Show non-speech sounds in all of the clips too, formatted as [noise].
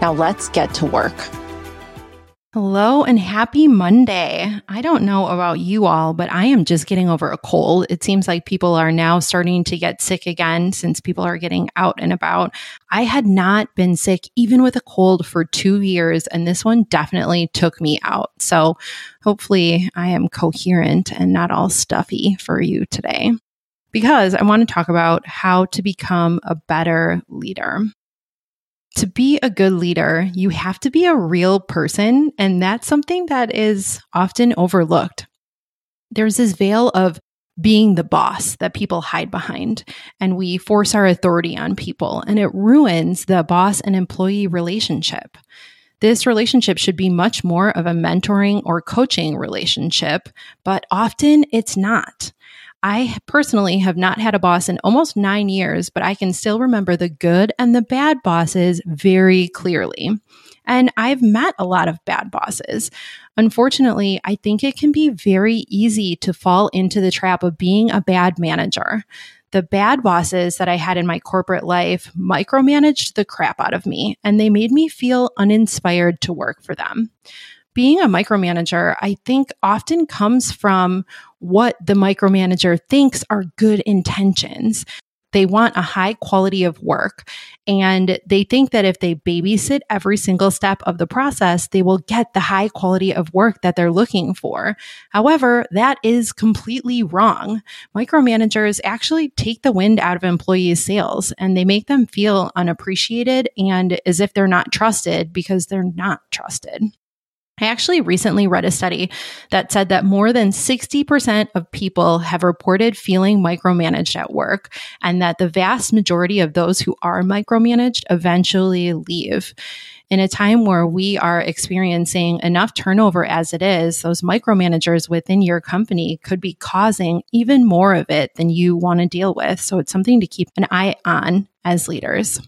Now let's get to work. Hello and happy Monday. I don't know about you all, but I am just getting over a cold. It seems like people are now starting to get sick again since people are getting out and about. I had not been sick even with a cold for two years, and this one definitely took me out. So hopefully I am coherent and not all stuffy for you today because I want to talk about how to become a better leader to be a good leader, you have to be a real person. And that's something that is often overlooked. There's this veil of being the boss that people hide behind, and we force our authority on people, and it ruins the boss and employee relationship. This relationship should be much more of a mentoring or coaching relationship, but often it's not. I personally have not had a boss in almost nine years, but I can still remember the good and the bad bosses very clearly. And I've met a lot of bad bosses. Unfortunately, I think it can be very easy to fall into the trap of being a bad manager. The bad bosses that I had in my corporate life micromanaged the crap out of me, and they made me feel uninspired to work for them being a micromanager, I think often comes from what the micromanager thinks are good intentions. They want a high quality of work. And they think that if they babysit every single step of the process, they will get the high quality of work that they're looking for. However, that is completely wrong. Micromanagers actually take the wind out of employees' sails and they make them feel unappreciated and as if they're not trusted because they're not trusted. I actually recently read a study that said that more than 60% of people have reported feeling micromanaged at work, and that the vast majority of those who are micromanaged eventually leave. In a time where we are experiencing enough turnover as it is, those micromanagers within your company could be causing even more of it than you want to deal with. So it's something to keep an eye on as leaders.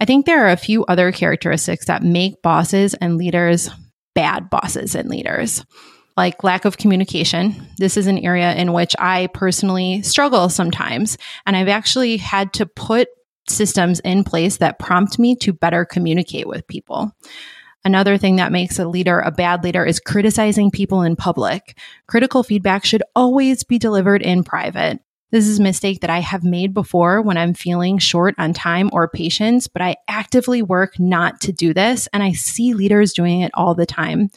I think there are a few other characteristics that make bosses and leaders bad bosses and leaders like lack of communication. This is an area in which I personally struggle sometimes. And I've actually had to put systems in place that prompt me to better communicate with people. Another thing that makes a leader a bad leader is criticizing people in public. Critical feedback should always be delivered in private. This is a mistake that I have made before when I'm feeling short on time or patience, but I actively work not to do this. And I see leaders doing it all the time.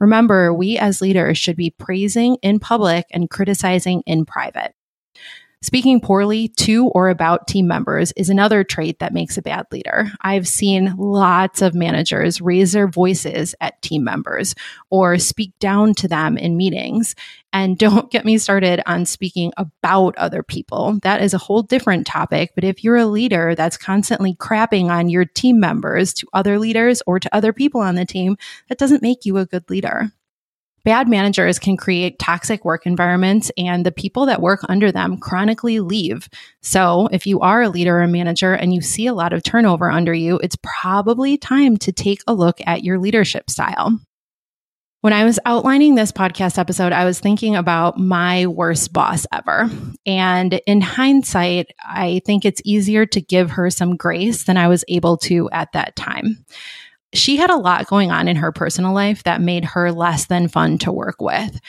Remember, we as leaders should be praising in public and criticizing in private. Speaking poorly to or about team members is another trait that makes a bad leader. I've seen lots of managers raise their voices at team members or speak down to them in meetings. And [laughs] don't get me started on speaking about other people. That is a whole different topic. But if you're a leader that's constantly crapping on your team members to other leaders or to other people on the team, that doesn't make you a good leader. Bad managers can create toxic work environments and the people that work under them chronically leave. So, if you are a leader or a manager and you see a lot of turnover under you, it's probably time to take a look at your leadership style. When I was outlining this podcast episode, I was thinking about my worst boss ever. And in hindsight, I think it's easier to give her some grace than I was able to at that time she had a lot going on in her personal life that made her less than fun to work with.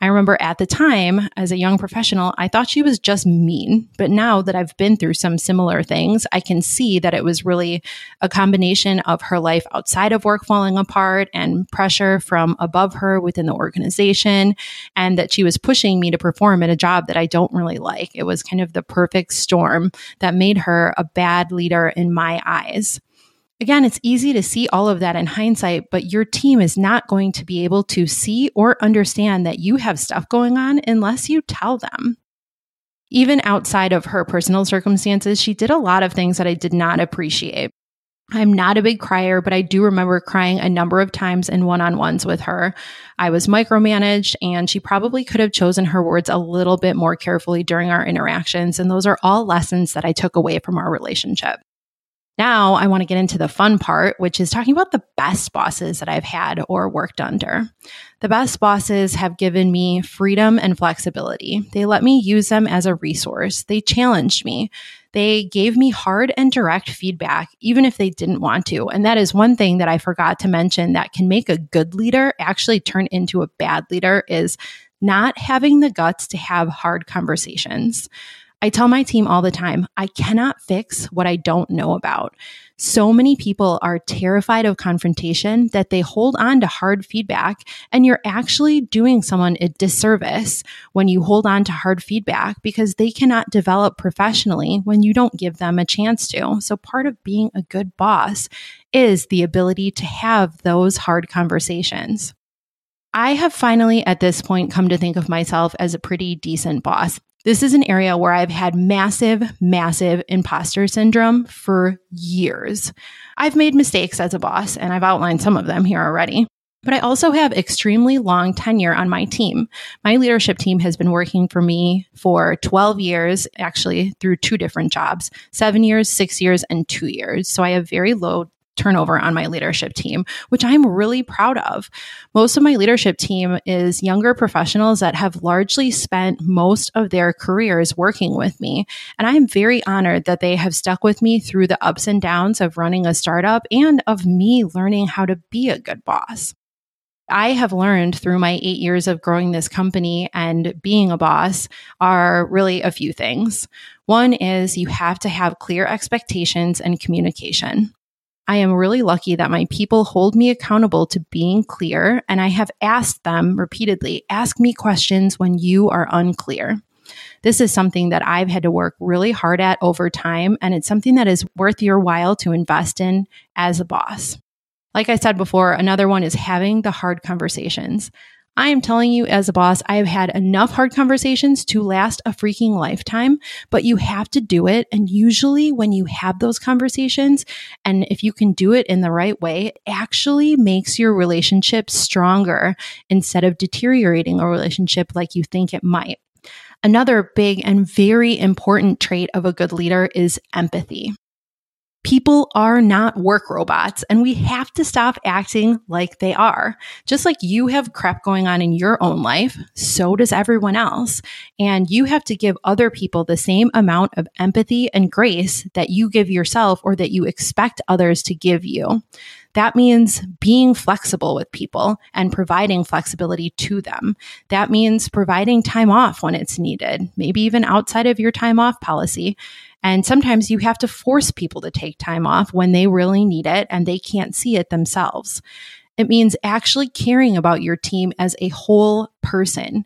I remember at the time, as a young professional, I thought she was just mean. But now that I've been through some similar things, I can see that it was really a combination of her life outside of work falling apart and pressure from above her within the organization, and that she was pushing me to perform at a job that I don't really like. It was kind of the perfect storm that made her a bad leader in my eyes. Again, it's easy to see all of that in hindsight, but your team is not going to be able to see or understand that you have stuff going on unless you tell them. Even outside of her personal circumstances, she did a lot of things that I did not appreciate. I'm not a big crier, but I do remember crying a number of times in one on ones with her. I was micromanaged, and she probably could have chosen her words a little bit more carefully during our interactions. And those are all lessons that I took away from our relationship. Now, I want to get into the fun part, which is talking about the best bosses that I've had or worked under. The best bosses have given me freedom and flexibility. They let me use them as a resource. They challenged me. They gave me hard and direct feedback, even if they didn't want to. And that is one thing that I forgot to mention that can make a good leader actually turn into a bad leader is not having the guts to have hard conversations. I tell my team all the time, I cannot fix what I don't know about. So many people are terrified of confrontation that they hold on to hard feedback, and you're actually doing someone a disservice when you hold on to hard feedback because they cannot develop professionally when you don't give them a chance to. So, part of being a good boss is the ability to have those hard conversations. I have finally at this point come to think of myself as a pretty decent boss. This is an area where I've had massive, massive imposter syndrome for years. I've made mistakes as a boss, and I've outlined some of them here already. But I also have extremely long tenure on my team. My leadership team has been working for me for 12 years, actually through two different jobs seven years, six years, and two years. So I have very low turnover on my leadership team, which I'm really proud of. Most of my leadership team is younger professionals that have largely spent most of their careers working with me. And I am very honored that they have stuck with me through the ups and downs of running a startup and of me learning how to be a good boss. I have learned through my eight years of growing this company and being a boss are really a few things. One is you have to have clear expectations and communication. I am really lucky that my people hold me accountable to being clear, and I have asked them repeatedly ask me questions when you are unclear. This is something that I've had to work really hard at over time, and it's something that is worth your while to invest in as a boss. Like I said before, another one is having the hard conversations. I am telling you, as a boss, I have had enough hard conversations to last a freaking lifetime, but you have to do it. And usually, when you have those conversations, and if you can do it in the right way, it actually makes your relationship stronger instead of deteriorating a relationship like you think it might. Another big and very important trait of a good leader is empathy. People are not work robots and we have to stop acting like they are. Just like you have crap going on in your own life, so does everyone else. And you have to give other people the same amount of empathy and grace that you give yourself or that you expect others to give you. That means being flexible with people and providing flexibility to them. That means providing time off when it's needed, maybe even outside of your time off policy. And sometimes you have to force people to take time off when they really need it and they can't see it themselves. It means actually caring about your team as a whole person.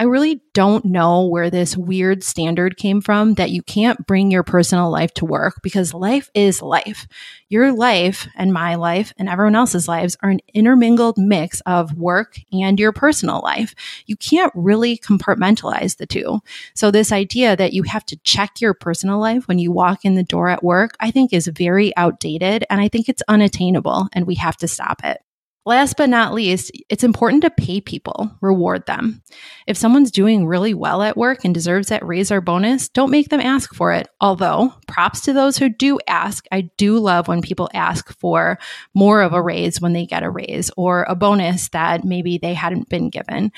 I really don't know where this weird standard came from that you can't bring your personal life to work because life is life. Your life and my life and everyone else's lives are an intermingled mix of work and your personal life. You can't really compartmentalize the two. So, this idea that you have to check your personal life when you walk in the door at work, I think is very outdated and I think it's unattainable and we have to stop it. Last but not least, it's important to pay people, reward them. If someone's doing really well at work and deserves that raise or bonus, don't make them ask for it. Although, props to those who do ask. I do love when people ask for more of a raise when they get a raise or a bonus that maybe they hadn't been given.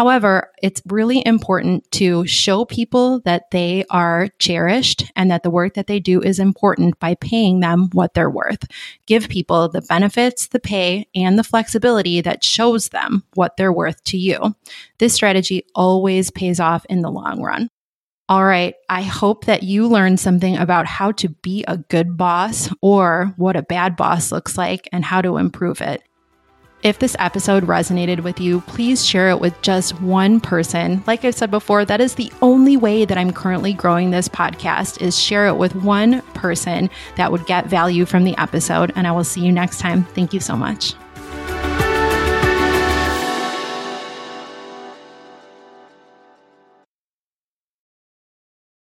However, it's really important to show people that they are cherished and that the work that they do is important by paying them what they're worth. Give people the benefits, the pay, and the flexibility that shows them what they're worth to you. This strategy always pays off in the long run. All right. I hope that you learned something about how to be a good boss or what a bad boss looks like and how to improve it. If this episode resonated with you, please share it with just one person. Like I said before, that is the only way that I'm currently growing this podcast is share it with one person that would get value from the episode and I will see you next time. Thank you so much.